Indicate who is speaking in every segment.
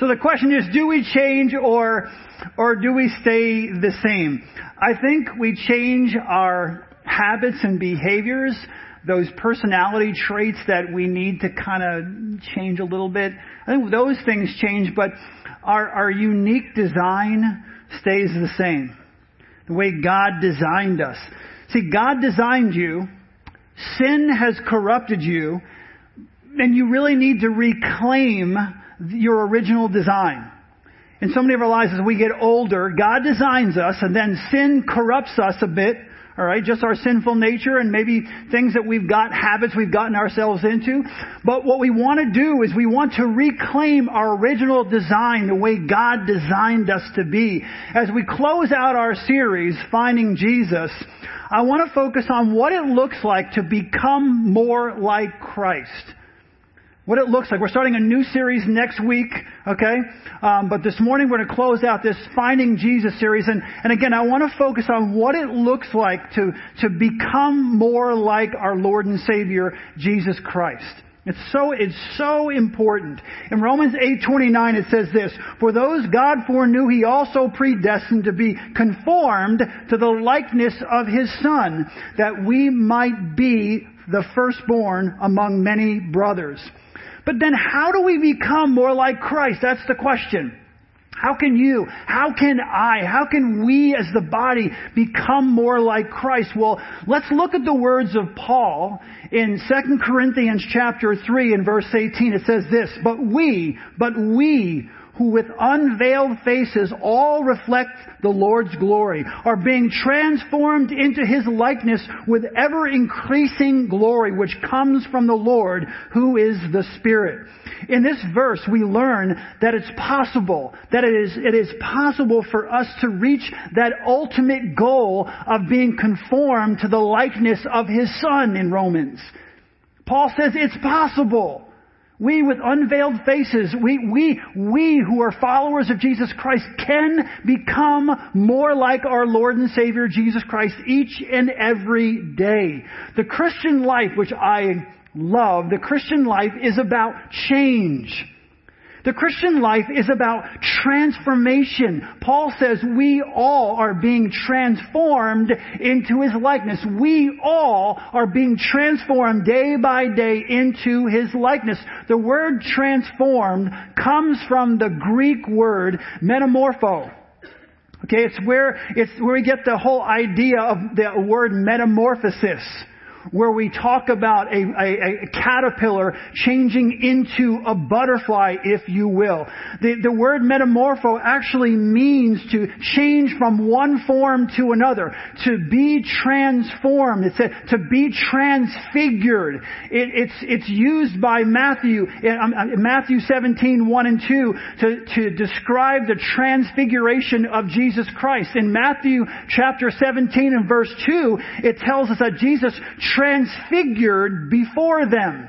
Speaker 1: So the question is, do we change or, or do we stay the same? I think we change our habits and behaviors, those personality traits that we need to kind of change a little bit. I think those things change, but our, our unique design stays the same. The way God designed us. See, God designed you. Sin has corrupted you. And you really need to reclaim your original design. In so many of our lives, as we get older, God designs us, and then sin corrupts us a bit. All right, just our sinful nature and maybe things that we've got, habits we've gotten ourselves into. But what we want to do is we want to reclaim our original design, the way God designed us to be. As we close out our series, Finding Jesus, I want to focus on what it looks like to become more like Christ what it looks like. We're starting a new series next week, okay? Um, but this morning we're going to close out this Finding Jesus series. And, and again, I want to focus on what it looks like to, to become more like our Lord and Savior, Jesus Christ. It's so, it's so important. In Romans 8:29 it says this, "For those God foreknew he also predestined to be conformed to the likeness of his son, that we might be the firstborn among many brothers." But then how do we become more like Christ? That's the question. How can you, how can I, how can we as the body become more like Christ? Well, let's look at the words of Paul in 2 Corinthians chapter 3 and verse 18. It says this, but we, but we who with unveiled faces all reflect the Lord's glory, are being transformed into His likeness with ever increasing glory, which comes from the Lord, who is the Spirit. In this verse, we learn that it's possible, that it is, it is possible for us to reach that ultimate goal of being conformed to the likeness of His Son in Romans. Paul says it's possible. We with unveiled faces, we, we, we who are followers of Jesus Christ can become more like our Lord and Savior Jesus Christ each and every day. The Christian life, which I love, the Christian life is about change. The Christian life is about transformation. Paul says we all are being transformed into His likeness. We all are being transformed day by day into His likeness. The word transformed comes from the Greek word metamorpho. Okay, it's where, it's where we get the whole idea of the word metamorphosis where we talk about a, a, a, caterpillar changing into a butterfly, if you will. The, the word metamorpho actually means to change from one form to another, to be transformed. It's a, to be transfigured. It, it's, it's used by Matthew, um, uh, Matthew 17, 1 and 2, to, to describe the transfiguration of Jesus Christ. In Matthew chapter 17 and verse 2, it tells us that Jesus transfigured before them.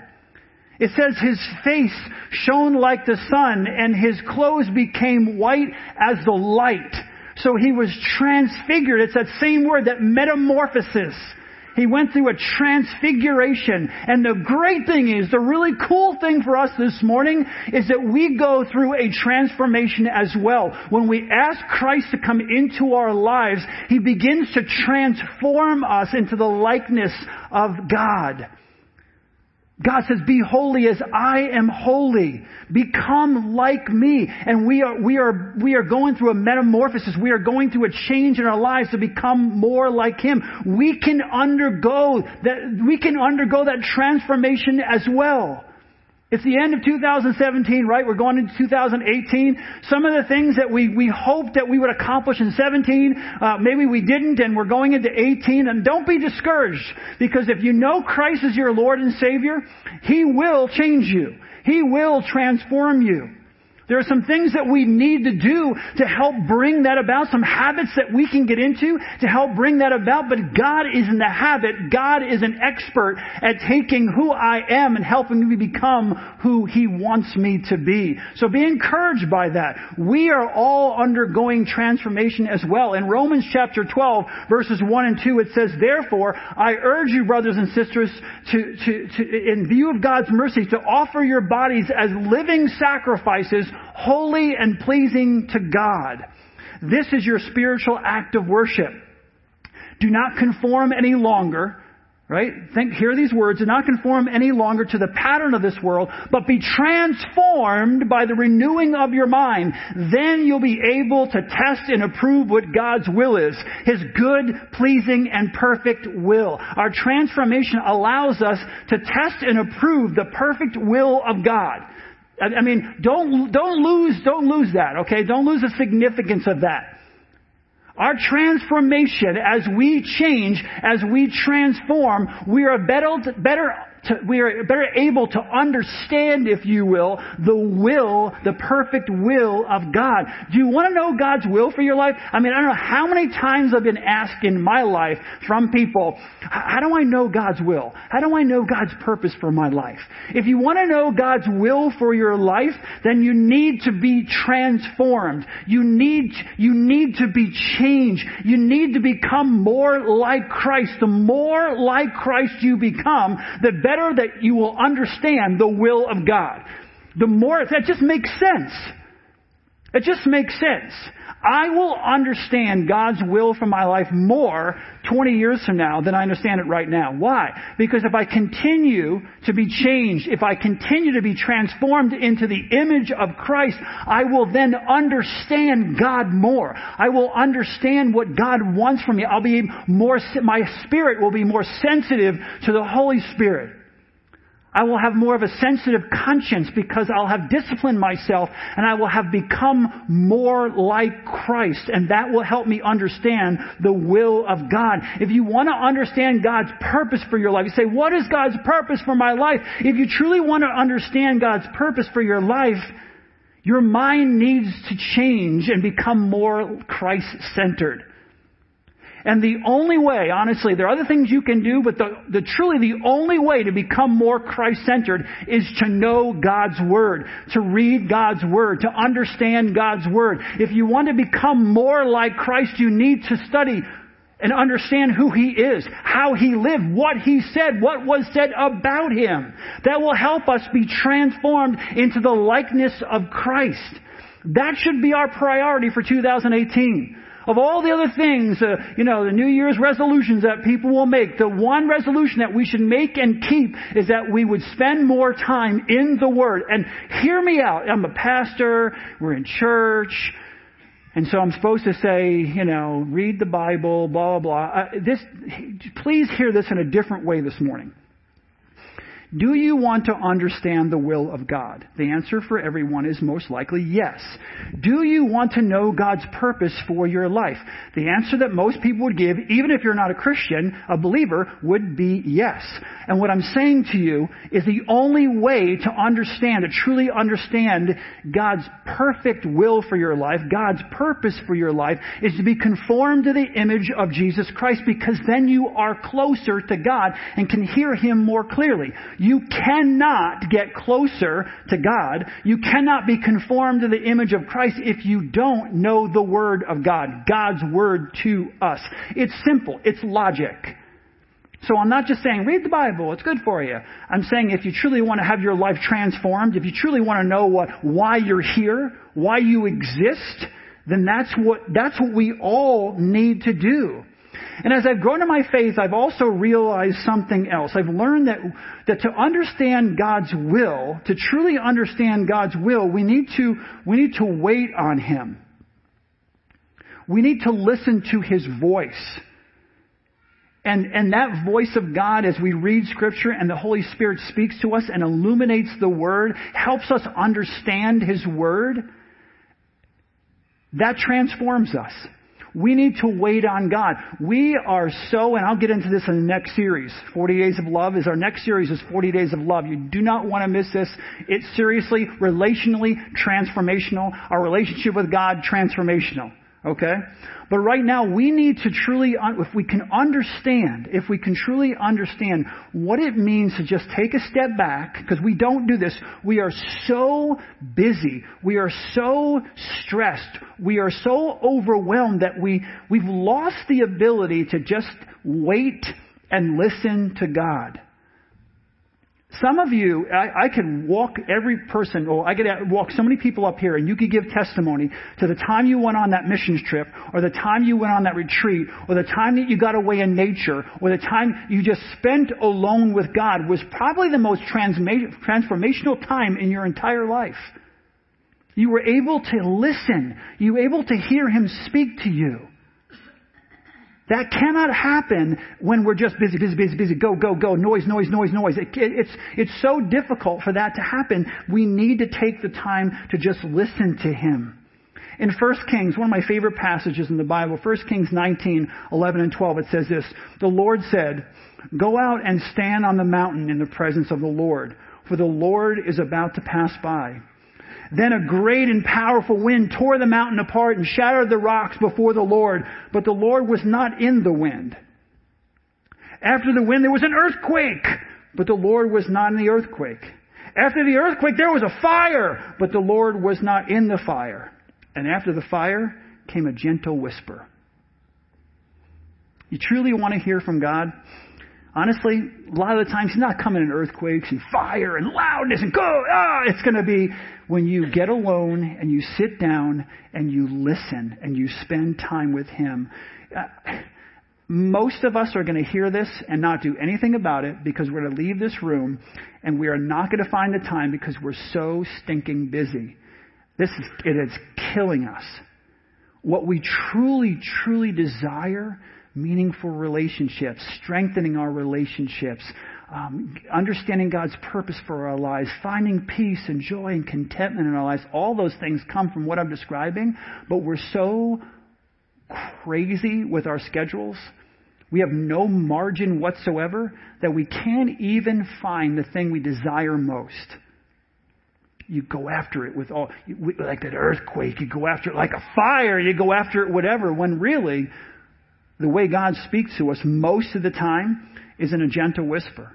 Speaker 1: It says his face shone like the sun and his clothes became white as the light. So he was transfigured. It's that same word, that metamorphosis. He went through a transfiguration. And the great thing is, the really cool thing for us this morning is that we go through a transformation as well. When we ask Christ to come into our lives, He begins to transform us into the likeness of God. God says, be holy as I am holy. Become like me. And we are, we are, we are going through a metamorphosis. We are going through a change in our lives to become more like Him. We can undergo that, we can undergo that transformation as well. It's the end of 2017, right? We're going into 2018. Some of the things that we, we hoped that we would accomplish in 17, uh, maybe we didn't, and we're going into 18. And don't be discouraged, because if you know Christ is your Lord and Savior, He will change you. He will transform you. There are some things that we need to do to help bring that about, some habits that we can get into to help bring that about, but God is in the habit, God is an expert at taking who I am and helping me become who He wants me to be. So be encouraged by that. We are all undergoing transformation as well. In Romans chapter 12, verses 1 and 2, it says, Therefore, I urge you, brothers and sisters, to, to, to in view of God's mercy, to offer your bodies as living sacrifices holy and pleasing to God. This is your spiritual act of worship. Do not conform any longer Right? Think, hear these words, do not conform any longer to the pattern of this world, but be transformed by the renewing of your mind. Then you'll be able to test and approve what God's will is. His good, pleasing, and perfect will. Our transformation allows us to test and approve the perfect will of God. I mean, don't, don't lose, don't lose that, okay? Don't lose the significance of that. Our transformation, as we change, as we transform, we are better, better to, we are better able to understand, if you will, the will, the perfect will of God. Do you want to know God's will for your life? I mean, I don't know how many times I've been asked in my life from people, how do I know God's will? How do I know God's purpose for my life? If you want to know God's will for your life, then you need to be transformed. You need, you need to be changed. You need to become more like Christ. The more like Christ you become, the better better that you will understand the will of God. The more, that just makes sense. It just makes sense. I will understand God's will for my life more 20 years from now than I understand it right now. Why? Because if I continue to be changed, if I continue to be transformed into the image of Christ, I will then understand God more. I will understand what God wants from me. I'll be more, my spirit will be more sensitive to the Holy Spirit. I will have more of a sensitive conscience because I'll have disciplined myself and I will have become more like Christ and that will help me understand the will of God. If you want to understand God's purpose for your life, you say, what is God's purpose for my life? If you truly want to understand God's purpose for your life, your mind needs to change and become more Christ-centered. And the only way, honestly, there are other things you can do, but the, the truly the only way to become more Christ-centered is to know God's Word, to read God's Word, to understand God's Word. If you want to become more like Christ, you need to study and understand who He is, how He lived, what He said, what was said about Him. That will help us be transformed into the likeness of Christ. That should be our priority for 2018. Of all the other things, uh, you know, the New Year's resolutions that people will make, the one resolution that we should make and keep is that we would spend more time in the Word. And hear me out. I'm a pastor. We're in church. And so I'm supposed to say, you know, read the Bible, blah, blah, blah. Uh, this, please hear this in a different way this morning. Do you want to understand the will of God? The answer for everyone is most likely yes. Do you want to know God's purpose for your life? The answer that most people would give, even if you're not a Christian, a believer, would be yes. And what I'm saying to you is the only way to understand, to truly understand God's perfect will for your life, God's purpose for your life, is to be conformed to the image of Jesus Christ because then you are closer to God and can hear Him more clearly. You cannot get closer to God. You cannot be conformed to the image of Christ if you don't know the Word of God, God's Word to us. It's simple. It's logic. So I'm not just saying, read the Bible, it's good for you. I'm saying if you truly want to have your life transformed, if you truly want to know what, why you're here, why you exist, then that's what, that's what we all need to do. And as I've grown in my faith, I've also realized something else. I've learned that, that to understand God's will, to truly understand God's will, we need to, we need to wait on Him. We need to listen to His voice. And, and that voice of God, as we read Scripture and the Holy Spirit speaks to us and illuminates the Word, helps us understand His Word, that transforms us. We need to wait on God. We are so, and I'll get into this in the next series. 40 Days of Love is our next series is 40 Days of Love. You do not want to miss this. It's seriously, relationally transformational. Our relationship with God, transformational. Okay? But right now, we need to truly, if we can understand, if we can truly understand what it means to just take a step back, because we don't do this. We are so busy. We are so stressed. We are so overwhelmed that we, we've lost the ability to just wait and listen to God. Some of you, I, I could walk every person, or I could walk so many people up here, and you could give testimony to the time you went on that missions trip, or the time you went on that retreat, or the time that you got away in nature, or the time you just spent alone with God was probably the most transformational time in your entire life. You were able to listen. You were able to hear Him speak to you. That cannot happen when we're just busy, busy, busy, busy, go, go, go, noise, noise, noise, noise. It, it, it's, it's so difficult for that to happen. We need to take the time to just listen to Him. In 1 Kings, one of my favorite passages in the Bible, 1 Kings 19, 11 and 12, it says this, The Lord said, Go out and stand on the mountain in the presence of the Lord, for the Lord is about to pass by. Then a great and powerful wind tore the mountain apart and shattered the rocks before the Lord, but the Lord was not in the wind. After the wind there was an earthquake, but the Lord was not in the earthquake. After the earthquake there was a fire, but the Lord was not in the fire. And after the fire came a gentle whisper. You truly want to hear from God? Honestly, a lot of the times He's not coming in earthquakes and fire and loudness and go, ah, it's going to be when you get alone and you sit down and you listen and you spend time with Him. Uh, most of us are going to hear this and not do anything about it because we're going to leave this room and we are not going to find the time because we're so stinking busy. This is, it is killing us. What we truly, truly desire meaningful relationships, strengthening our relationships, um, understanding God's purpose for our lives, finding peace and joy and contentment in our lives. All those things come from what I'm describing, but we're so crazy with our schedules. We have no margin whatsoever that we can't even find the thing we desire most. You go after it with all, like that earthquake, you go after it like a fire, you go after it whatever, when really the way God speaks to us most of the time is in a gentle whisper.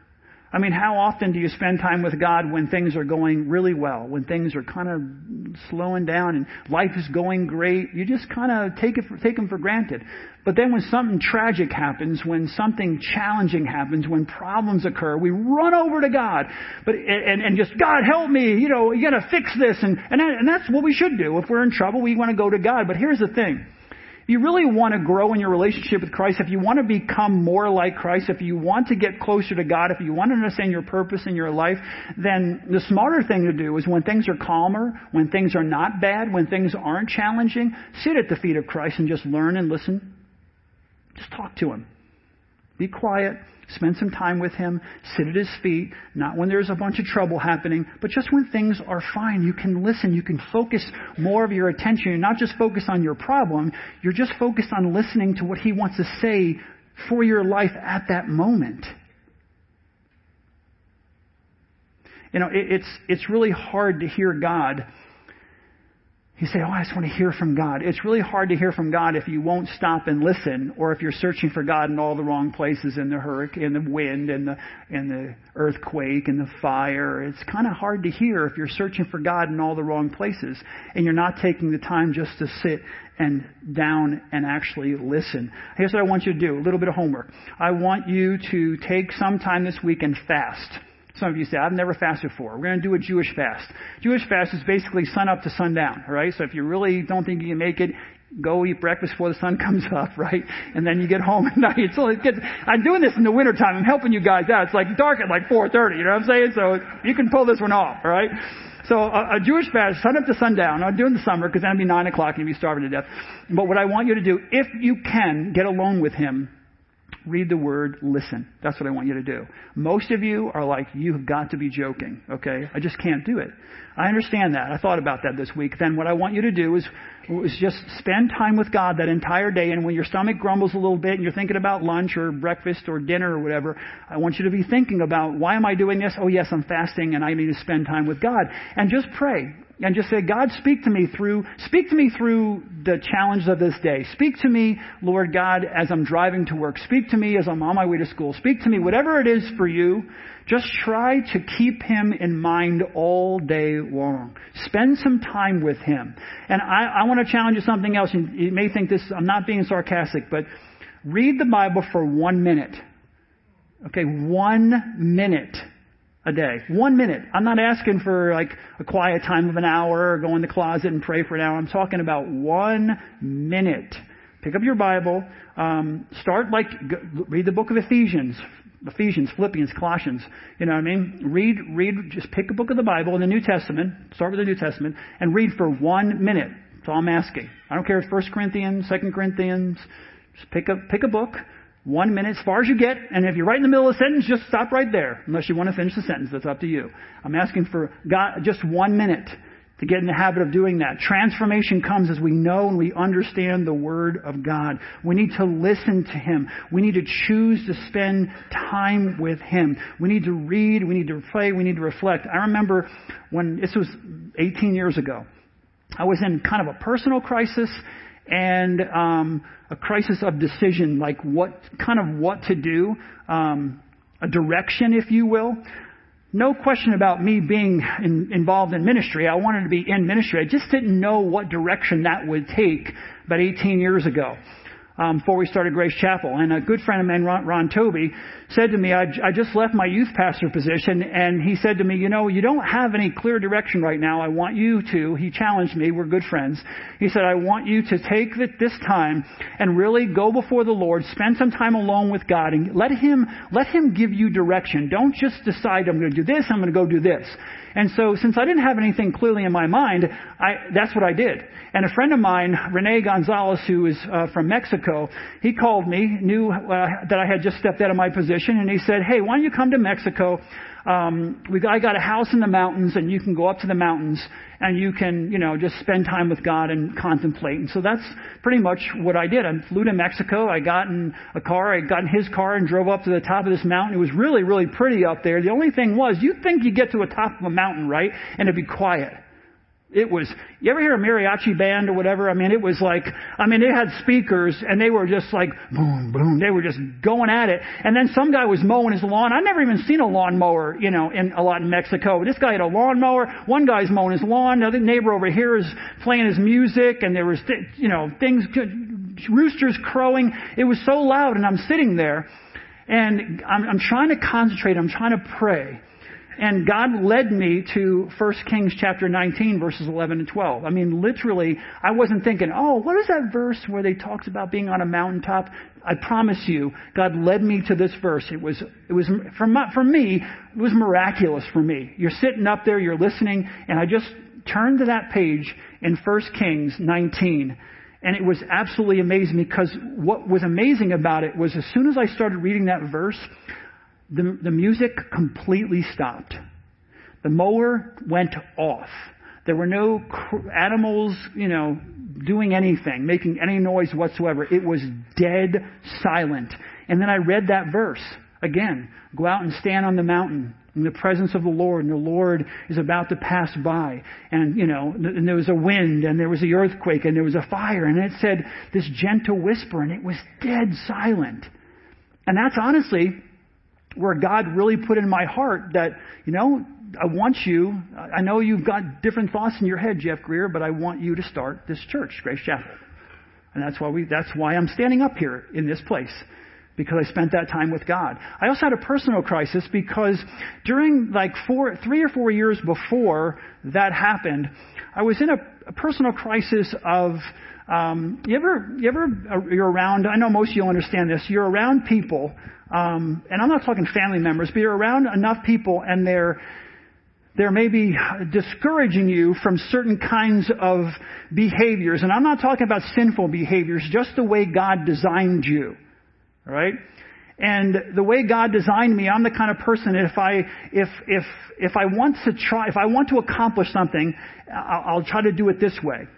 Speaker 1: I mean, how often do you spend time with God when things are going really well, when things are kind of slowing down and life is going great? You just kind of take it for, take them for granted. But then when something tragic happens, when something challenging happens, when problems occur, we run over to God, but and, and just God help me, you know, you got to fix this, and and, that, and that's what we should do. If we're in trouble, we want to go to God. But here's the thing. If you really want to grow in your relationship with Christ, if you want to become more like Christ, if you want to get closer to God, if you want to understand your purpose in your life, then the smarter thing to do is when things are calmer, when things are not bad, when things aren't challenging, sit at the feet of Christ and just learn and listen. Just talk to Him. Be quiet. Spend some time with Him. Sit at His feet. Not when there's a bunch of trouble happening, but just when things are fine. You can listen. You can focus more of your attention. You're not just focused on your problem. You're just focused on listening to what He wants to say for your life at that moment. You know, it's, it's really hard to hear God you say, Oh, I just want to hear from God. It's really hard to hear from God if you won't stop and listen, or if you're searching for God in all the wrong places in the hurricane, in the wind, and the, and the earthquake, and the fire. It's kind of hard to hear if you're searching for God in all the wrong places, and you're not taking the time just to sit and down and actually listen. Here's what I want you to do a little bit of homework. I want you to take some time this week and fast. Some of you say, I've never fasted before. We're going to do a Jewish fast. Jewish fast is basically sun up to sundown, right? So if you really don't think you can make it, go eat breakfast before the sun comes up, right? And then you get home at night. So it gets, I'm doing this in the wintertime. I'm helping you guys out. It's like dark at like 4.30, you know what I'm saying? So you can pull this one off, alright? So a, a, Jewish fast, sun up to sundown. I'm doing the summer because then it'll be 9 o'clock and you'll be starving to death. But what I want you to do, if you can, get alone with him read the word, listen. That's what I want you to do. Most of you are like, you have got to be joking, okay? I just can't do it. I understand that. I thought about that this week. Then what I want you to do is, is just spend time with God that entire day, and when your stomach grumbles a little bit and you're thinking about lunch or breakfast or dinner or whatever, I want you to be thinking about, why am I doing this? Oh yes, I'm fasting and I need to spend time with God. And just pray and just say, God, speak to me through, speak to me through the challenge of this day. Speak to me, Lord God, as I'm driving to work. Speak to me as I'm on my way to school. Speak to me, whatever it is for you. Just try to keep Him in mind all day long. Spend some time with Him. And I, I want to challenge you something else. And you may think this, I'm not being sarcastic, but read the Bible for one minute. Okay, one minute. A day. One minute. I'm not asking for like a quiet time of an hour or go in the closet and pray for an hour. I'm talking about one minute. Pick up your Bible. Um, start like, read the book of Ephesians. Ephesians, Philippians, Colossians. You know what I mean? Read, read, just pick a book of the Bible in the New Testament. Start with the New Testament and read for one minute. That's all I'm asking. I don't care if it's 1 Corinthians, Second Corinthians. Just pick a, pick a book one minute, as far as you get, and if you're right in the middle of a sentence, just stop right there. Unless you want to finish the sentence, that's up to you. I'm asking for God, just one minute to get in the habit of doing that. Transformation comes as we know and we understand the Word of God. We need to listen to Him. We need to choose to spend time with Him. We need to read, we need to pray, we need to reflect. I remember when, this was 18 years ago, I was in kind of a personal crisis and um, a crisis of decision, like what kind of what to do, um, a direction, if you will. No question about me being in, involved in ministry. I wanted to be in ministry. I just didn't know what direction that would take about 18 years ago um, before we started Grace Chapel. And a good friend of mine, Ron, Ron Toby, said to me, I, I just left my youth pastor position, and he said to me, you know, you don't have any clear direction right now. I want you to, he challenged me, we're good friends. He said, I want you to take this time and really go before the Lord, spend some time alone with God, and let Him, let Him give you direction. Don't just decide, I'm going to do this, I'm going to go do this. And so, since I didn't have anything clearly in my mind, I, that's what I did. And a friend of mine, Rene Gonzalez, who is uh, from Mexico, he called me, knew uh, that I had just stepped out of my position, and he said, "Hey, why don't you come to Mexico? Um, we I got a house in the mountains, and you can go up to the mountains and you can, you know, just spend time with God and contemplate. And so that's pretty much what I did. I flew to Mexico. I got in a car. I got in his car and drove up to the top of this mountain. It was really, really pretty up there. The only thing was, you'd think you'd get to the top of a mountain, right? And it'd be quiet. It was, you ever hear a mariachi band or whatever? I mean, it was like, I mean, they had speakers and they were just like, boom, boom. They were just going at it. And then some guy was mowing his lawn. I've never even seen a lawnmower, you know, in a lot in Mexico. This guy had a lawnmower. One guy's mowing his lawn. Another neighbor over here is playing his music and there was, you know, things, roosters crowing. It was so loud and I'm sitting there and I'm, I'm trying to concentrate. I'm trying to pray. And God led me to 1 Kings chapter 19 verses 11 and 12. I mean, literally, I wasn't thinking, oh, what is that verse where they talks about being on a mountaintop? I promise you, God led me to this verse. It was, it was, for, my, for me, it was miraculous for me. You're sitting up there, you're listening, and I just turned to that page in 1 Kings 19. And it was absolutely amazing because what was amazing about it was as soon as I started reading that verse, the, the music completely stopped. The mower went off. There were no cr- animals, you know, doing anything, making any noise whatsoever. It was dead silent. And then I read that verse again. Go out and stand on the mountain in the presence of the Lord, and the Lord is about to pass by. And, you know, and there was a wind, and there was the earthquake, and there was a fire, and it said this gentle whisper, and it was dead silent. And that's honestly where God really put in my heart that, you know, I want you, I know you've got different thoughts in your head, Jeff Greer, but I want you to start this church, Grace Chapel. And that's why we, that's why I'm standing up here in this place. Because I spent that time with God. I also had a personal crisis because during like four, three or four years before that happened, I was in a, a personal crisis of, um, you ever, you ever, uh, you're around, I know most of you understand this, you're around people um, and I'm not talking family members, but you're around enough people and they're they're maybe discouraging you from certain kinds of behaviors. And I'm not talking about sinful behaviors, just the way God designed you. Right? And the way God designed me, I'm the kind of person if I, if, if, if I want to try, if I want to accomplish something, I'll, I'll try to do it this way.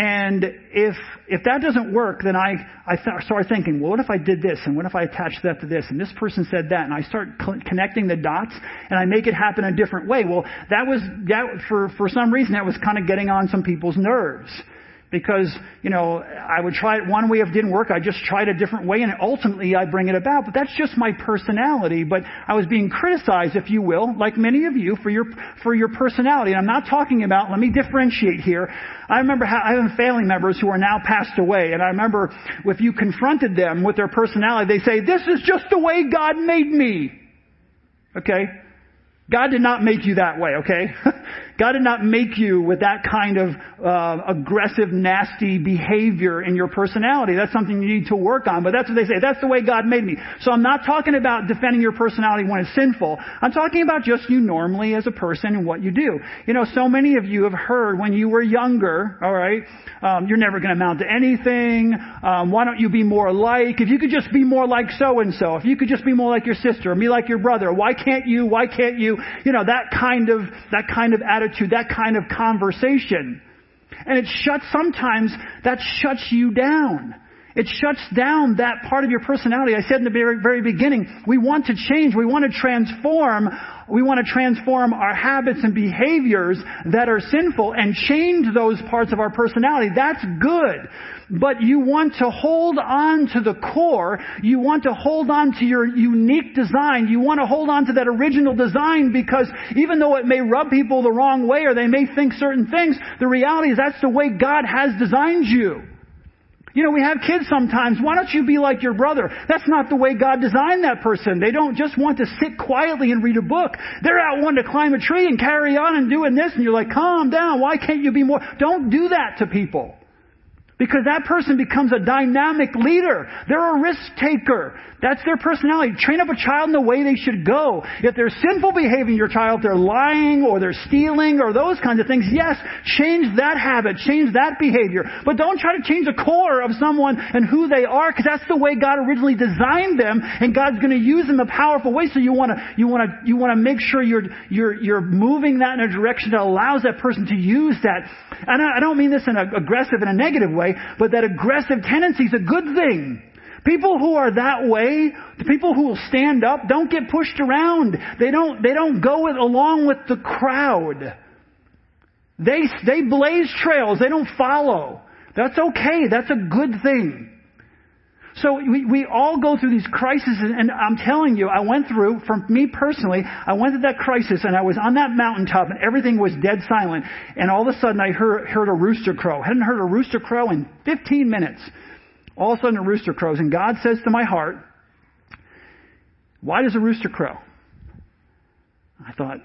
Speaker 1: And if, if that doesn't work, then I, I th- start thinking, well, what if I did this? And what if I attached that to this? And this person said that. And I start cl- connecting the dots and I make it happen a different way. Well, that was, that, for, for some reason, that was kind of getting on some people's nerves because, you know, I would try it one way, if it didn't work, I just tried a different way, and ultimately I bring it about. But that's just my personality. But I was being criticized, if you will, like many of you, for your, for your personality. And I'm not talking about, let me differentiate here. I remember how, I have family members who are now passed away, and I remember if you confronted them with their personality, they say, this is just the way God made me. Okay? God did not make you that way, okay? God did not make you with that kind of uh, aggressive, nasty behavior in your personality. That's something you need to work on. But that's what they say. That's the way God made me. So I'm not talking about defending your personality when it's sinful. I'm talking about just you normally as a person and what you do. You know, so many of you have heard when you were younger, all right, um, you're never going to amount to anything. Um, why don't you be more like? If you could just be more like so and so. If you could just be more like your sister or me like your brother. Why can't you? Why can't you? You know that kind of that kind of attitude attitude, that kind of conversation. And it shuts, sometimes that shuts you down. It shuts down that part of your personality. I said in the very, very beginning, we want to change. We want to transform. We want to transform our habits and behaviors that are sinful and change those parts of our personality. That's good. But you want to hold on to the core. You want to hold on to your unique design. You want to hold on to that original design because even though it may rub people the wrong way or they may think certain things, the reality is that's the way God has designed you. You know, we have kids sometimes. Why don't you be like your brother? That's not the way God designed that person. They don't just want to sit quietly and read a book. They're out wanting to climb a tree and carry on and doing this and you're like, calm down. Why can't you be more? Don't do that to people. Because that person becomes a dynamic leader. They're a risk taker. That's their personality. Train up a child in the way they should go. If there's sinful behavior in your child, they're lying or they're stealing or those kinds of things, yes, change that habit, change that behavior. But don't try to change the core of someone and who they are because that's the way God originally designed them and God's going to use them in a powerful way. So you want to, you want to, you want to make sure you're, you're, you're moving that in a direction that allows that person to use that. And I don't mean this in an aggressive and a negative way, but that aggressive tendency is a good thing. People who are that way, the people who will stand up, don't get pushed around. They don't, they don't go with, along with the crowd. They, they blaze trails. They don't follow. That's okay. That's a good thing. So we, we all go through these crises, and, I'm telling you, I went through, for me personally, I went through that crisis, and I was on that mountaintop, and everything was dead silent, and all of a sudden I heard, heard a rooster crow. I hadn't heard a rooster crow in 15 minutes. All of a sudden a rooster crows, and God says to my heart, why does a rooster crow? I thought,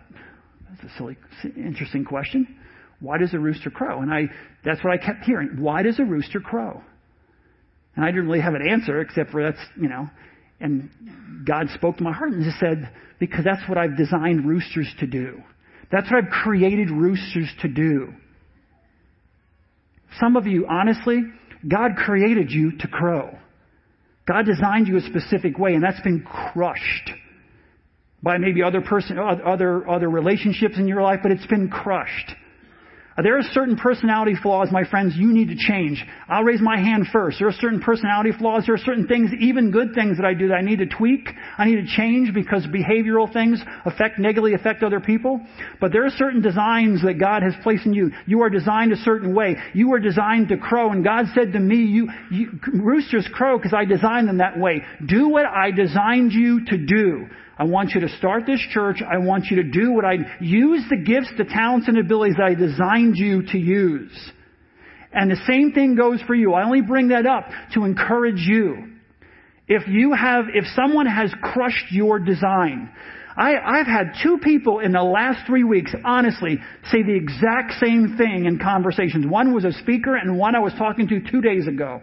Speaker 1: that's a silly, interesting question. Why does a rooster crow? And I, that's what I kept hearing. Why does a rooster crow? And I didn't really have an answer except for that's, you know, and God spoke to my heart and just said, because that's what I've designed roosters to do. That's what I've created roosters to do. Some of you, honestly, God created you to crow. God designed you a specific way, and that's been crushed by maybe other person, other, other relationships in your life, but it's been crushed. Uh, there are certain personality flaws, my friends, you need to change. I'll raise my hand first. There are certain personality flaws. There are certain things, even good things that I do that I need to tweak. I need to change because behavioral things affect, negatively affect other people. But there are certain designs that God has placed in you. You are designed a certain way. You are designed to crow. And God said to me, you, you roosters crow because I designed them that way. Do what I designed you to do. I want you to start this church. I want you to do what I use the gifts, the talents, and abilities I designed you to use. And the same thing goes for you. I only bring that up to encourage you. If you have, if someone has crushed your design, I, I've had two people in the last three weeks, honestly, say the exact same thing in conversations. One was a speaker and one I was talking to two days ago.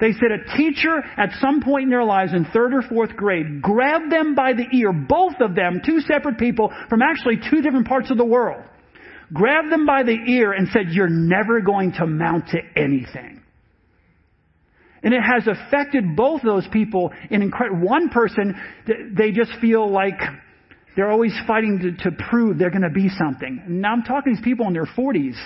Speaker 1: They said a teacher at some point in their lives in third or fourth grade grabbed them by the ear, both of them, two separate people from actually two different parts of the world, grabbed them by the ear and said, you're never going to mount to anything. And it has affected both those people in incredible, one person, they just feel like they're always fighting to, to prove they're going to be something. Now I'm talking to these people in their 40s,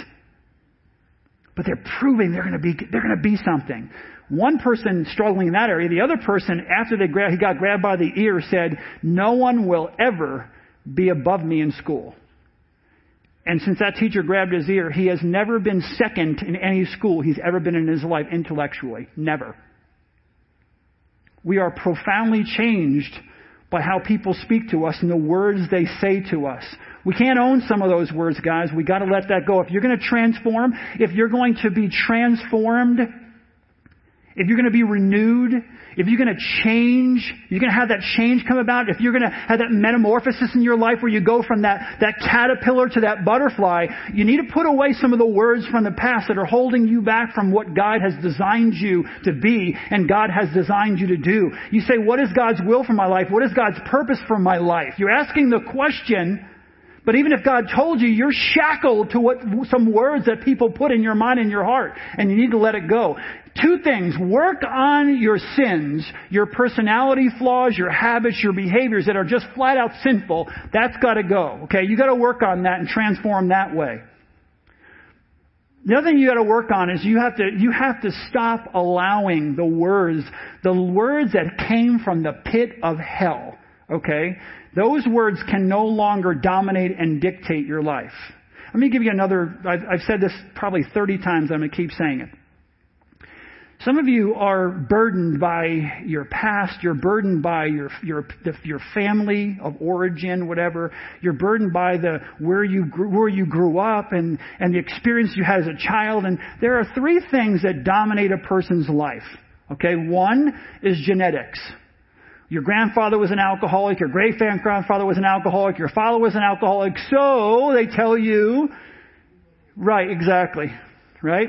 Speaker 1: but they're proving they're going to be, they're going to be something. One person struggling in that area, the other person, after they gra- he got grabbed by the ear, said, No one will ever be above me in school. And since that teacher grabbed his ear, he has never been second in any school he's ever been in his life intellectually. Never. We are profoundly changed by how people speak to us and the words they say to us. We can't own some of those words, guys. We gotta let that go. If you're gonna transform, if you're going to be transformed, if you're going to be renewed, if you're going to change, you're going to have that change come about, if you're going to have that metamorphosis in your life where you go from that, that caterpillar to that butterfly, you need to put away some of the words from the past that are holding you back from what God has designed you to be and God has designed you to do. You say, what is God's will for my life? What is God's purpose for my life? You're asking the question, but even if God told you, you're shackled to what some words that people put in your mind and your heart, and you need to let it go. Two things. Work on your sins, your personality flaws, your habits, your behaviors that are just flat out sinful. That's gotta go. Okay? You gotta work on that and transform that way. The other thing you gotta work on is you have to, you have to stop allowing the words, the words that came from the pit of hell. Okay? Those words can no longer dominate and dictate your life. Let me give you another, I've, I've said this probably 30 times, I'm going to keep saying it. Some of you are burdened by your past. You're burdened by your your your family of origin, whatever. You're burdened by the where you grew, where you grew up and and the experience you had as a child. And there are three things that dominate a person's life. Okay, one is genetics. Your grandfather was an alcoholic. Your great grandfather was an alcoholic. Your father was an alcoholic. So they tell you, right? Exactly, right?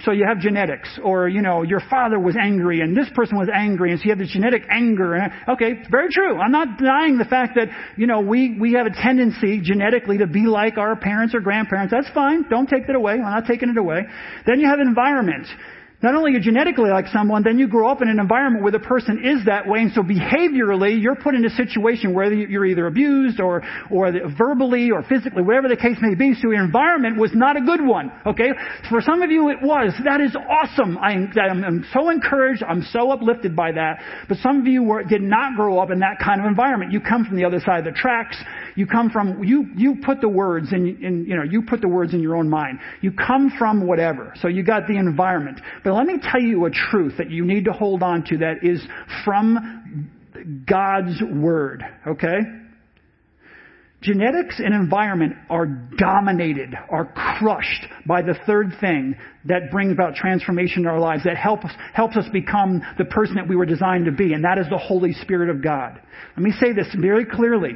Speaker 1: So you have genetics, or you know, your father was angry, and this person was angry, and so you have this genetic anger. And okay, very true. I'm not denying the fact that you know we we have a tendency genetically to be like our parents or grandparents. That's fine. Don't take that away. I'm not taking it away. Then you have environment. Not only are you genetically like someone, then you grow up in an environment where the person is that way, and so behaviorally, you're put in a situation where you're either abused or, or verbally or physically, whatever the case may be. So your environment was not a good one. Okay? For some of you, it was. That is awesome. I am, I'm so encouraged. I'm so uplifted by that. But some of you were, did not grow up in that kind of environment. You come from the other side of the tracks. You come from, you, you put the words in, in, you know, you put the words in your own mind. You come from whatever. So you got the environment. But let me tell you a truth that you need to hold on to that is from God's Word. Okay? Genetics and environment are dominated, are crushed by the third thing that brings about transformation in our lives, that helps, helps us become the person that we were designed to be, and that is the Holy Spirit of God. Let me say this very clearly.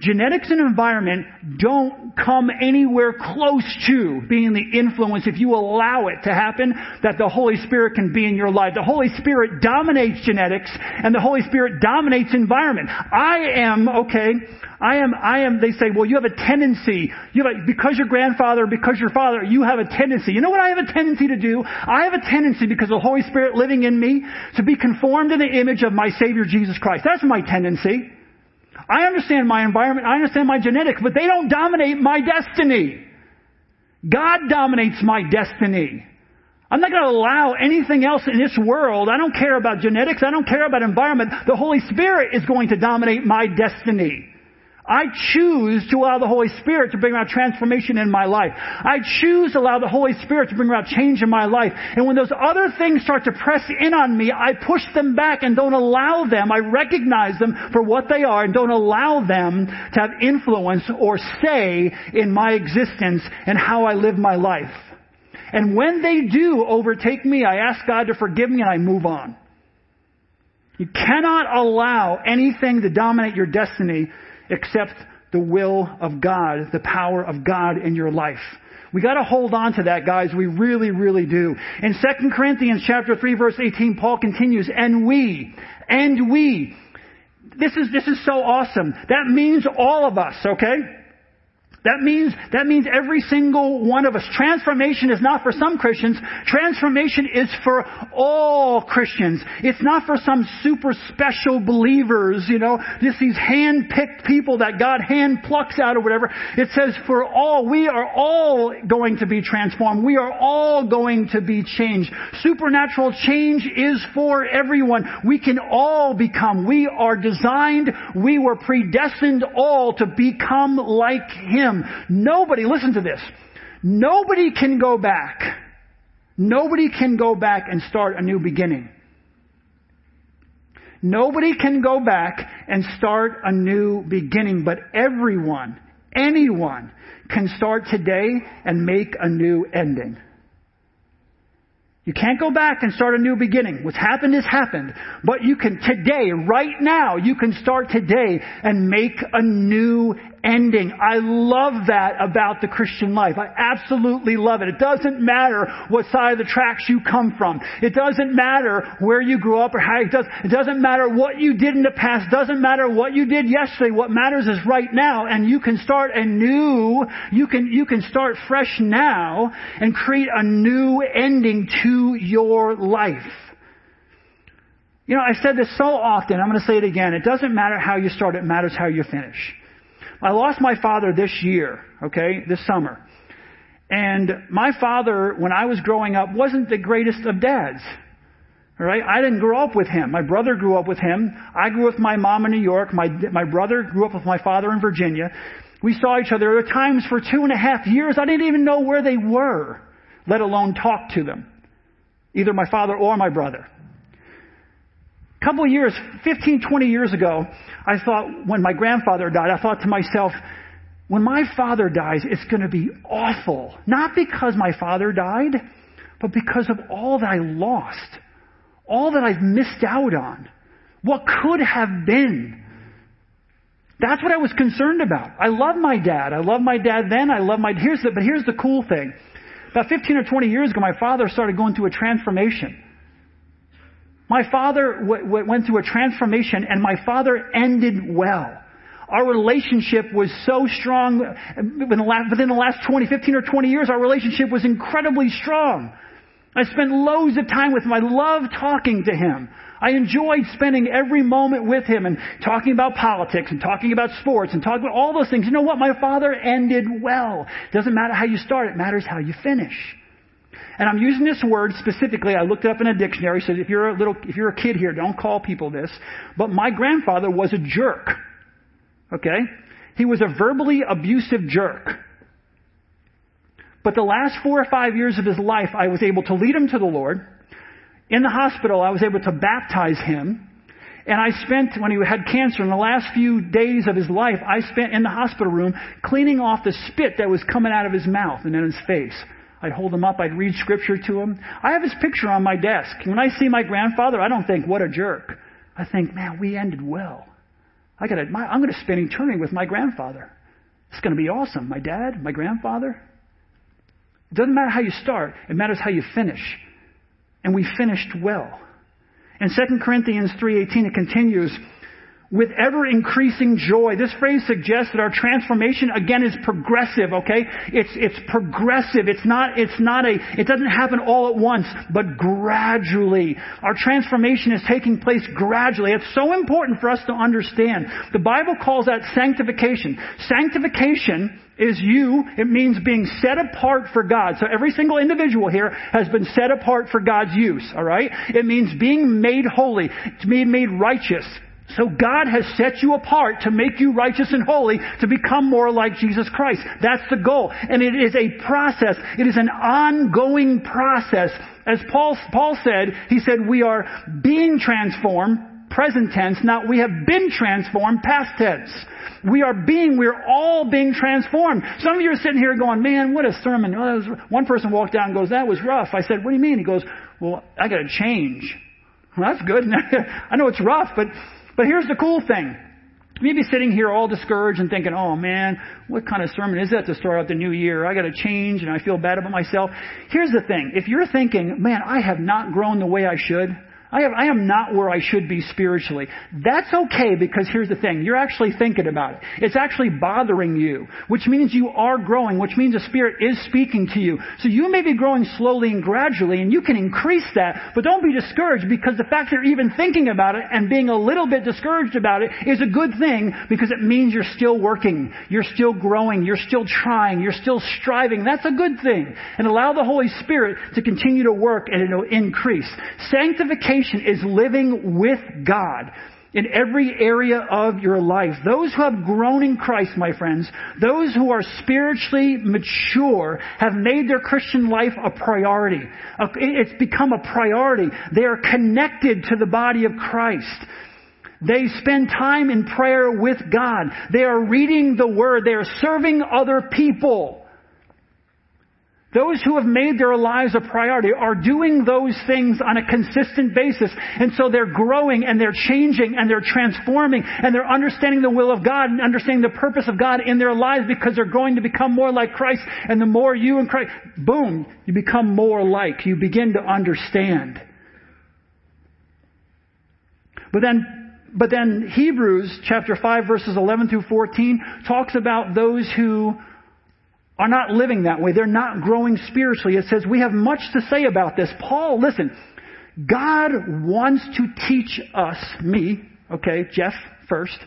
Speaker 1: Genetics and environment don't come anywhere close to being the influence, if you allow it to happen, that the Holy Spirit can be in your life. The Holy Spirit dominates genetics, and the Holy Spirit dominates environment. I am, okay, I am, I am, they say, well, you have a tendency, you have a, because your grandfather, because your father, you have a tendency. You know what I have a tendency to do? I have a tendency, because the Holy Spirit living in me, to be conformed to the image of my Savior Jesus Christ. That's my tendency. I understand my environment, I understand my genetics, but they don't dominate my destiny. God dominates my destiny. I'm not going to allow anything else in this world. I don't care about genetics. I don't care about environment. The Holy Spirit is going to dominate my destiny. I choose to allow the Holy Spirit to bring about transformation in my life. I choose to allow the Holy Spirit to bring about change in my life. And when those other things start to press in on me, I push them back and don't allow them. I recognize them for what they are and don't allow them to have influence or say in my existence and how I live my life. And when they do overtake me, I ask God to forgive me and I move on. You cannot allow anything to dominate your destiny except the will of God, the power of God in your life. We gotta hold on to that, guys. We really, really do. In 2 Corinthians chapter 3 verse 18, Paul continues, and we, and we. This is, this is so awesome. That means all of us, okay? That means, that means every single one of us. Transformation is not for some Christians. Transformation is for all Christians. It's not for some super special believers, you know, just these hand-picked people that God hand plucks out or whatever. It says for all. We are all going to be transformed. We are all going to be changed. Supernatural change is for everyone. We can all become. We are designed. We were predestined all to become like Him. Nobody, listen to this. Nobody can go back. Nobody can go back and start a new beginning. Nobody can go back and start a new beginning, but everyone, anyone can start today and make a new ending. You can't go back and start a new beginning. What's happened has happened. But you can today, right now, you can start today and make a new ending. I love that about the Christian life. I absolutely love it. It doesn't matter what side of the tracks you come from. It doesn't matter where you grew up or how it does. It doesn't matter what you did in the past. It doesn't matter what you did yesterday. What matters is right now and you can start a new, you can, you can start fresh now and create a new ending to your life. You know, I've said this so often, I'm going to say it again. It doesn't matter how you start, it matters how you finish. I lost my father this year, okay, this summer. And my father, when I was growing up, wasn't the greatest of dads. All right? I didn't grow up with him. My brother grew up with him. I grew up with my mom in New York. My, my brother grew up with my father in Virginia. We saw each other. at times for two and a half years I didn't even know where they were, let alone talk to them. Either my father or my brother. Couple of years, 15, 20 years ago, I thought, when my grandfather died, I thought to myself, when my father dies, it's going to be awful. Not because my father died, but because of all that I lost. All that I've missed out on. What could have been. That's what I was concerned about. I love my dad. I love my dad then. I love my, here's the, but here's the cool thing. About 15 or 20 years ago, my father started going through a transformation. My father w- w- went through a transformation and my father ended well. Our relationship was so strong within the last 20, 15 or 20 years, our relationship was incredibly strong. I spent loads of time with him. I loved talking to him. I enjoyed spending every moment with him and talking about politics and talking about sports and talking about all those things. You know what? My father ended well. Doesn't matter how you start, it matters how you finish. And I'm using this word specifically. I looked it up in a dictionary. So if you're a little, if you're a kid here, don't call people this. But my grandfather was a jerk. Okay? He was a verbally abusive jerk. But the last four or five years of his life, I was able to lead him to the Lord. In the hospital, I was able to baptize him. And I spent, when he had cancer, in the last few days of his life, I spent in the hospital room cleaning off the spit that was coming out of his mouth and in his face. I'd hold him up. I'd read scripture to him. I have his picture on my desk. When I see my grandfather, I don't think, what a jerk. I think, man, we ended well. I gotta, my, I'm going to spend eternity with my grandfather. It's going to be awesome. My dad, my grandfather. It doesn't matter how you start. It matters how you finish. And we finished well. In 2 Corinthians 3.18, it continues, with ever increasing joy. This phrase suggests that our transformation again is progressive, okay? It's, it's progressive. It's not, it's not a, it doesn't happen all at once, but gradually. Our transformation is taking place gradually. It's so important for us to understand. The Bible calls that sanctification. Sanctification is you. It means being set apart for God. So every single individual here has been set apart for God's use, alright? It means being made holy, to be made righteous. So God has set you apart to make you righteous and holy to become more like Jesus Christ. That's the goal. And it is a process. It is an ongoing process. As Paul, Paul said, he said, we are being transformed, present tense, not we have been transformed, past tense. We are being, we're all being transformed. Some of you are sitting here going, man, what a sermon. One person walked down and goes, that was rough. I said, what do you mean? He goes, well, I gotta change. Well, that's good. I know it's rough, but but here's the cool thing. You may be sitting here all discouraged and thinking, oh man, what kind of sermon is that to start out the new year? I gotta change and I feel bad about myself. Here's the thing. If you're thinking, man, I have not grown the way I should, I, have, I am not where I should be spiritually. That's okay because here's the thing. You're actually thinking about it. It's actually bothering you, which means you are growing, which means the Spirit is speaking to you. So you may be growing slowly and gradually and you can increase that, but don't be discouraged because the fact that you're even thinking about it and being a little bit discouraged about it is a good thing because it means you're still working. You're still growing. You're still trying. You're still striving. That's a good thing. And allow the Holy Spirit to continue to work and it'll increase. Sanctification Sanctification is living with God in every area of your life. Those who have grown in Christ, my friends, those who are spiritually mature have made their Christian life a priority. It's become a priority. They are connected to the body of Christ. They spend time in prayer with God. They are reading the Word. They are serving other people. Those who have made their lives a priority are doing those things on a consistent basis. And so they're growing and they're changing and they're transforming and they're understanding the will of God and understanding the purpose of God in their lives because they're going to become more like Christ. And the more you and Christ, boom, you become more like. You begin to understand. But then, but then Hebrews chapter 5 verses 11 through 14 talks about those who are not living that way. They're not growing spiritually. It says we have much to say about this. Paul, listen, God wants to teach us, me, okay, Jeff first.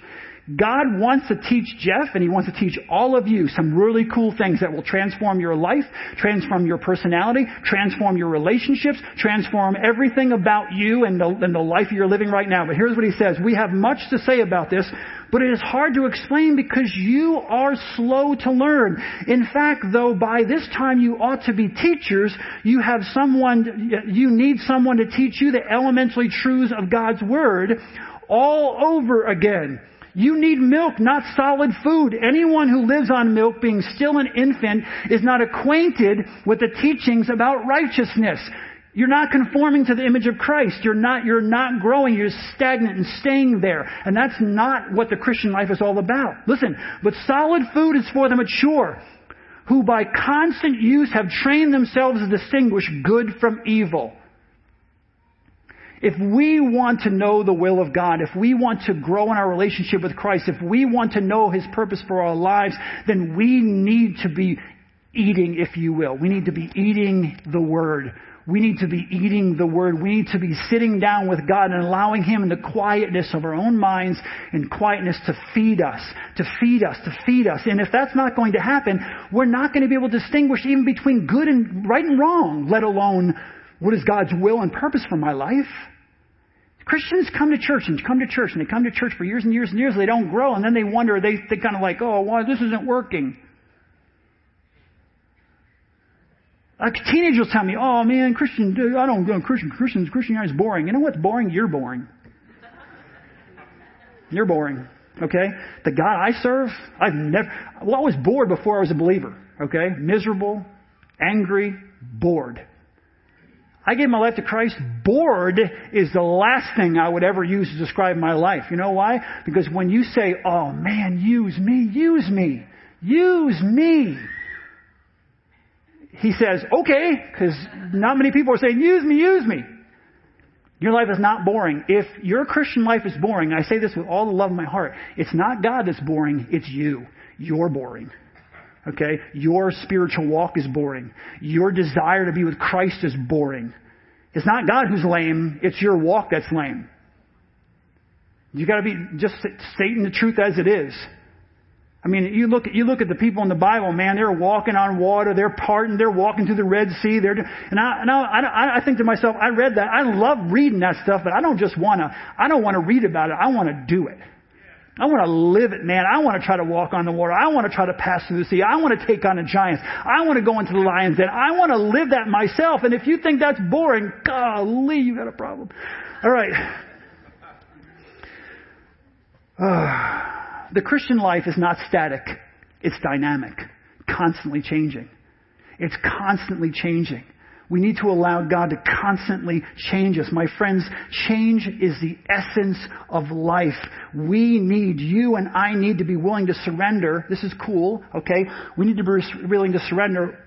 Speaker 1: God wants to teach Jeff and he wants to teach all of you some really cool things that will transform your life, transform your personality, transform your relationships, transform everything about you and the, and the life you're living right now. But here's what he says. We have much to say about this, but it is hard to explain because you are slow to learn. In fact, though, by this time you ought to be teachers, you have someone, you need someone to teach you the elementary truths of God's Word all over again. You need milk, not solid food. Anyone who lives on milk, being still an infant, is not acquainted with the teachings about righteousness. You're not conforming to the image of Christ. You're not, you're not growing. You're stagnant and staying there. And that's not what the Christian life is all about. Listen, but solid food is for the mature, who by constant use have trained themselves to distinguish good from evil. If we want to know the will of God, if we want to grow in our relationship with Christ, if we want to know His purpose for our lives, then we need to be eating, if you will. We need to be eating the Word. We need to be eating the Word. We need to be sitting down with God and allowing Him in the quietness of our own minds and quietness to feed us, to feed us, to feed us. And if that's not going to happen, we're not going to be able to distinguish even between good and right and wrong, let alone what is God's will and purpose for my life. Christians come to church and come to church and they come to church for years and years and years. They don't grow and then they wonder, they, they kind of like, oh, why this isn't working. Like teenagers will tell me, oh man, Christian, I don't go Christian, Christians, Christianity is boring. You know what's boring? You're boring. You're boring. Okay? The God I serve, I've never, well, I was bored before I was a believer. Okay? Miserable, angry, bored. I gave my life to Christ. Bored is the last thing I would ever use to describe my life. You know why? Because when you say, oh man, use me, use me, use me, he says, okay, because not many people are saying, use me, use me. Your life is not boring. If your Christian life is boring, I say this with all the love of my heart, it's not God that's boring, it's you. You're boring. Okay? Your spiritual walk is boring. Your desire to be with Christ is boring. It's not God who's lame, it's your walk that's lame. You gotta be, just stating the truth as it is. I mean, you look, at, you look at the people in the Bible, man, they're walking on water, they're parting, they're walking through the Red Sea, they're, and I, and I, I think to myself, I read that, I love reading that stuff, but I don't just wanna, I don't wanna read about it, I wanna do it. I want to live it, man. I want to try to walk on the water. I want to try to pass through the sea. I want to take on the giants. I want to go into the lion's den. I want to live that myself. And if you think that's boring, golly, you got a problem. All right. Uh, the Christian life is not static. It's dynamic, constantly changing. It's constantly changing. We need to allow God to constantly change us. My friends, change is the essence of life. We need, you and I need to be willing to surrender. This is cool, okay? We need to be willing to surrender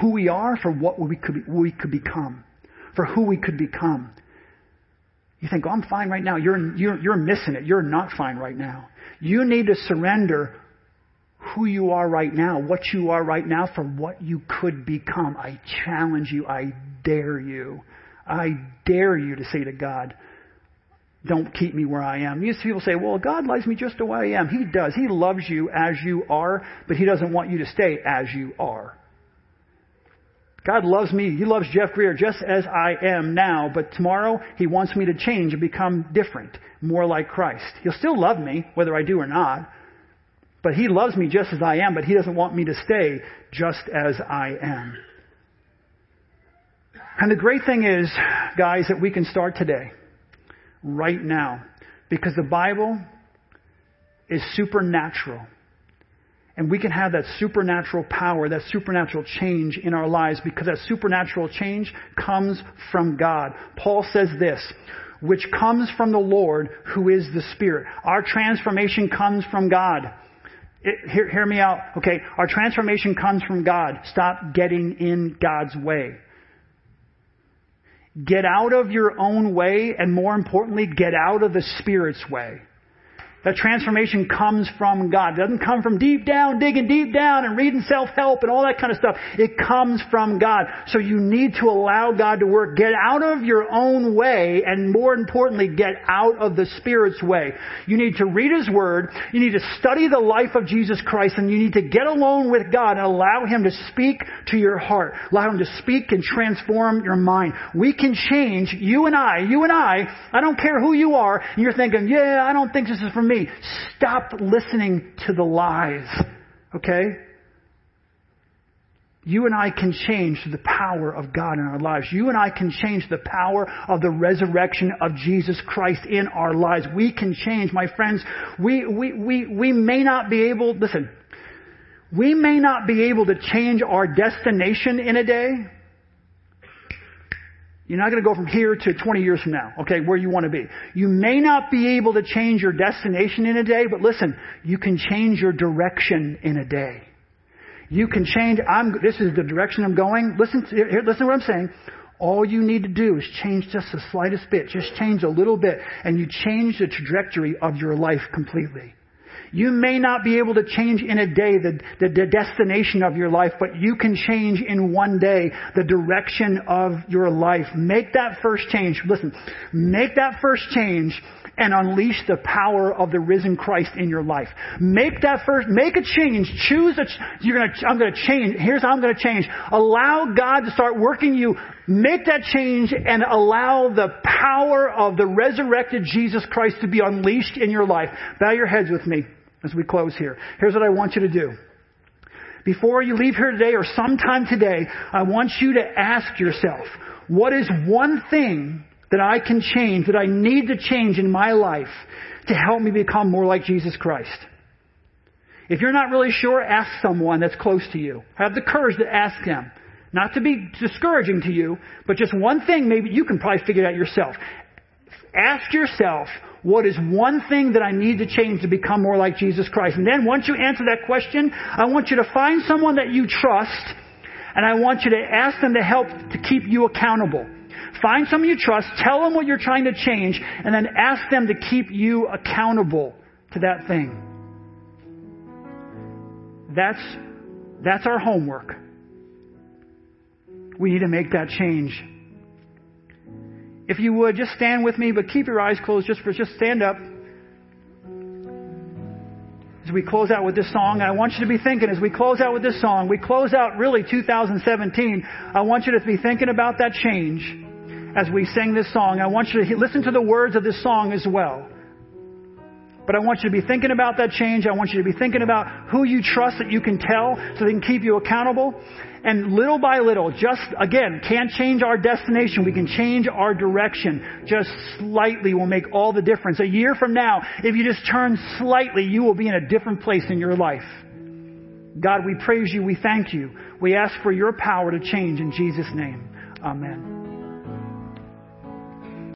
Speaker 1: who we are for what we could, we could become. For who we could become. You think, oh, I'm fine right now. You're, you're, you're missing it. You're not fine right now. You need to surrender who you are right now, what you are right now, for what you could become. I challenge you. I dare you. I dare you to say to God, don't keep me where I am. Used people say, well, God loves me just the way I am. He does. He loves you as you are, but He doesn't want you to stay as you are. God loves me. He loves Jeff Greer just as I am now, but tomorrow He wants me to change and become different, more like Christ. He'll still love me, whether I do or not, but He loves me just as I am, but He doesn't want me to stay just as I am. And the great thing is, guys, that we can start today, right now, because the Bible is supernatural. And we can have that supernatural power, that supernatural change in our lives because that supernatural change comes from God. Paul says this, which comes from the Lord who is the Spirit. Our transformation comes from God. It, hear, hear me out. Okay. Our transformation comes from God. Stop getting in God's way. Get out of your own way and more importantly, get out of the Spirit's way. That transformation comes from God. It doesn't come from deep down, digging deep down and reading self-help and all that kind of stuff. It comes from God. So you need to allow God to work. Get out of your own way and more importantly, get out of the Spirit's way. You need to read His Word. You need to study the life of Jesus Christ and you need to get alone with God and allow Him to speak to your heart. Allow Him to speak and transform your mind. We can change, you and I, you and I, I don't care who you are, and you're thinking, yeah, I don't think this is for me me. Stop listening to the lies. Okay? You and I can change the power of God in our lives. You and I can change the power of the resurrection of Jesus Christ in our lives. We can change, my friends. We, we, we, we may not be able, listen, we may not be able to change our destination in a day, you're not going to go from here to 20 years from now, okay, where you want to be. You may not be able to change your destination in a day, but listen, you can change your direction in a day. You can change, I'm, this is the direction I'm going. Listen, to, here, listen to what I'm saying. All you need to do is change just the slightest bit, just change a little bit, and you change the trajectory of your life completely. You may not be able to change in a day the, the, the, destination of your life, but you can change in one day the direction of your life. Make that first change. Listen, make that first change and unleash the power of the risen Christ in your life. Make that first, make a change. Choose a, you're gonna, I'm gonna change. Here's how I'm gonna change. Allow God to start working you. Make that change and allow the power of the resurrected Jesus Christ to be unleashed in your life. Bow your heads with me as we close here. Here's what I want you to do. Before you leave here today or sometime today, I want you to ask yourself, what is one thing that I can change, that I need to change in my life to help me become more like Jesus Christ? If you're not really sure, ask someone that's close to you. Have the courage to ask them. Not to be discouraging to you, but just one thing maybe you can probably figure it out yourself. Ask yourself, what is one thing that I need to change to become more like Jesus Christ? And then once you answer that question, I want you to find someone that you trust and I want you to ask them to help to keep you accountable. Find someone you trust, tell them what you're trying to change, and then ask them to keep you accountable to that thing. That's, that's our homework. We need to make that change if you would, just stand with me, but keep your eyes closed just for, just stand up. As we close out with this song, I want you to be thinking as we close out with this song, we close out really 2017, I want you to be thinking about that change as we sing this song. I want you to listen to the words of this song as well. But I want you to be thinking about that change. I want you to be thinking about who you trust that you can tell so they can keep you accountable. And little by little, just again, can't change our destination. We can change our direction. Just slightly will make all the difference. A year from now, if you just turn slightly, you will be in a different place in your life. God, we praise you. We thank you. We ask for your power to change in Jesus' name. Amen.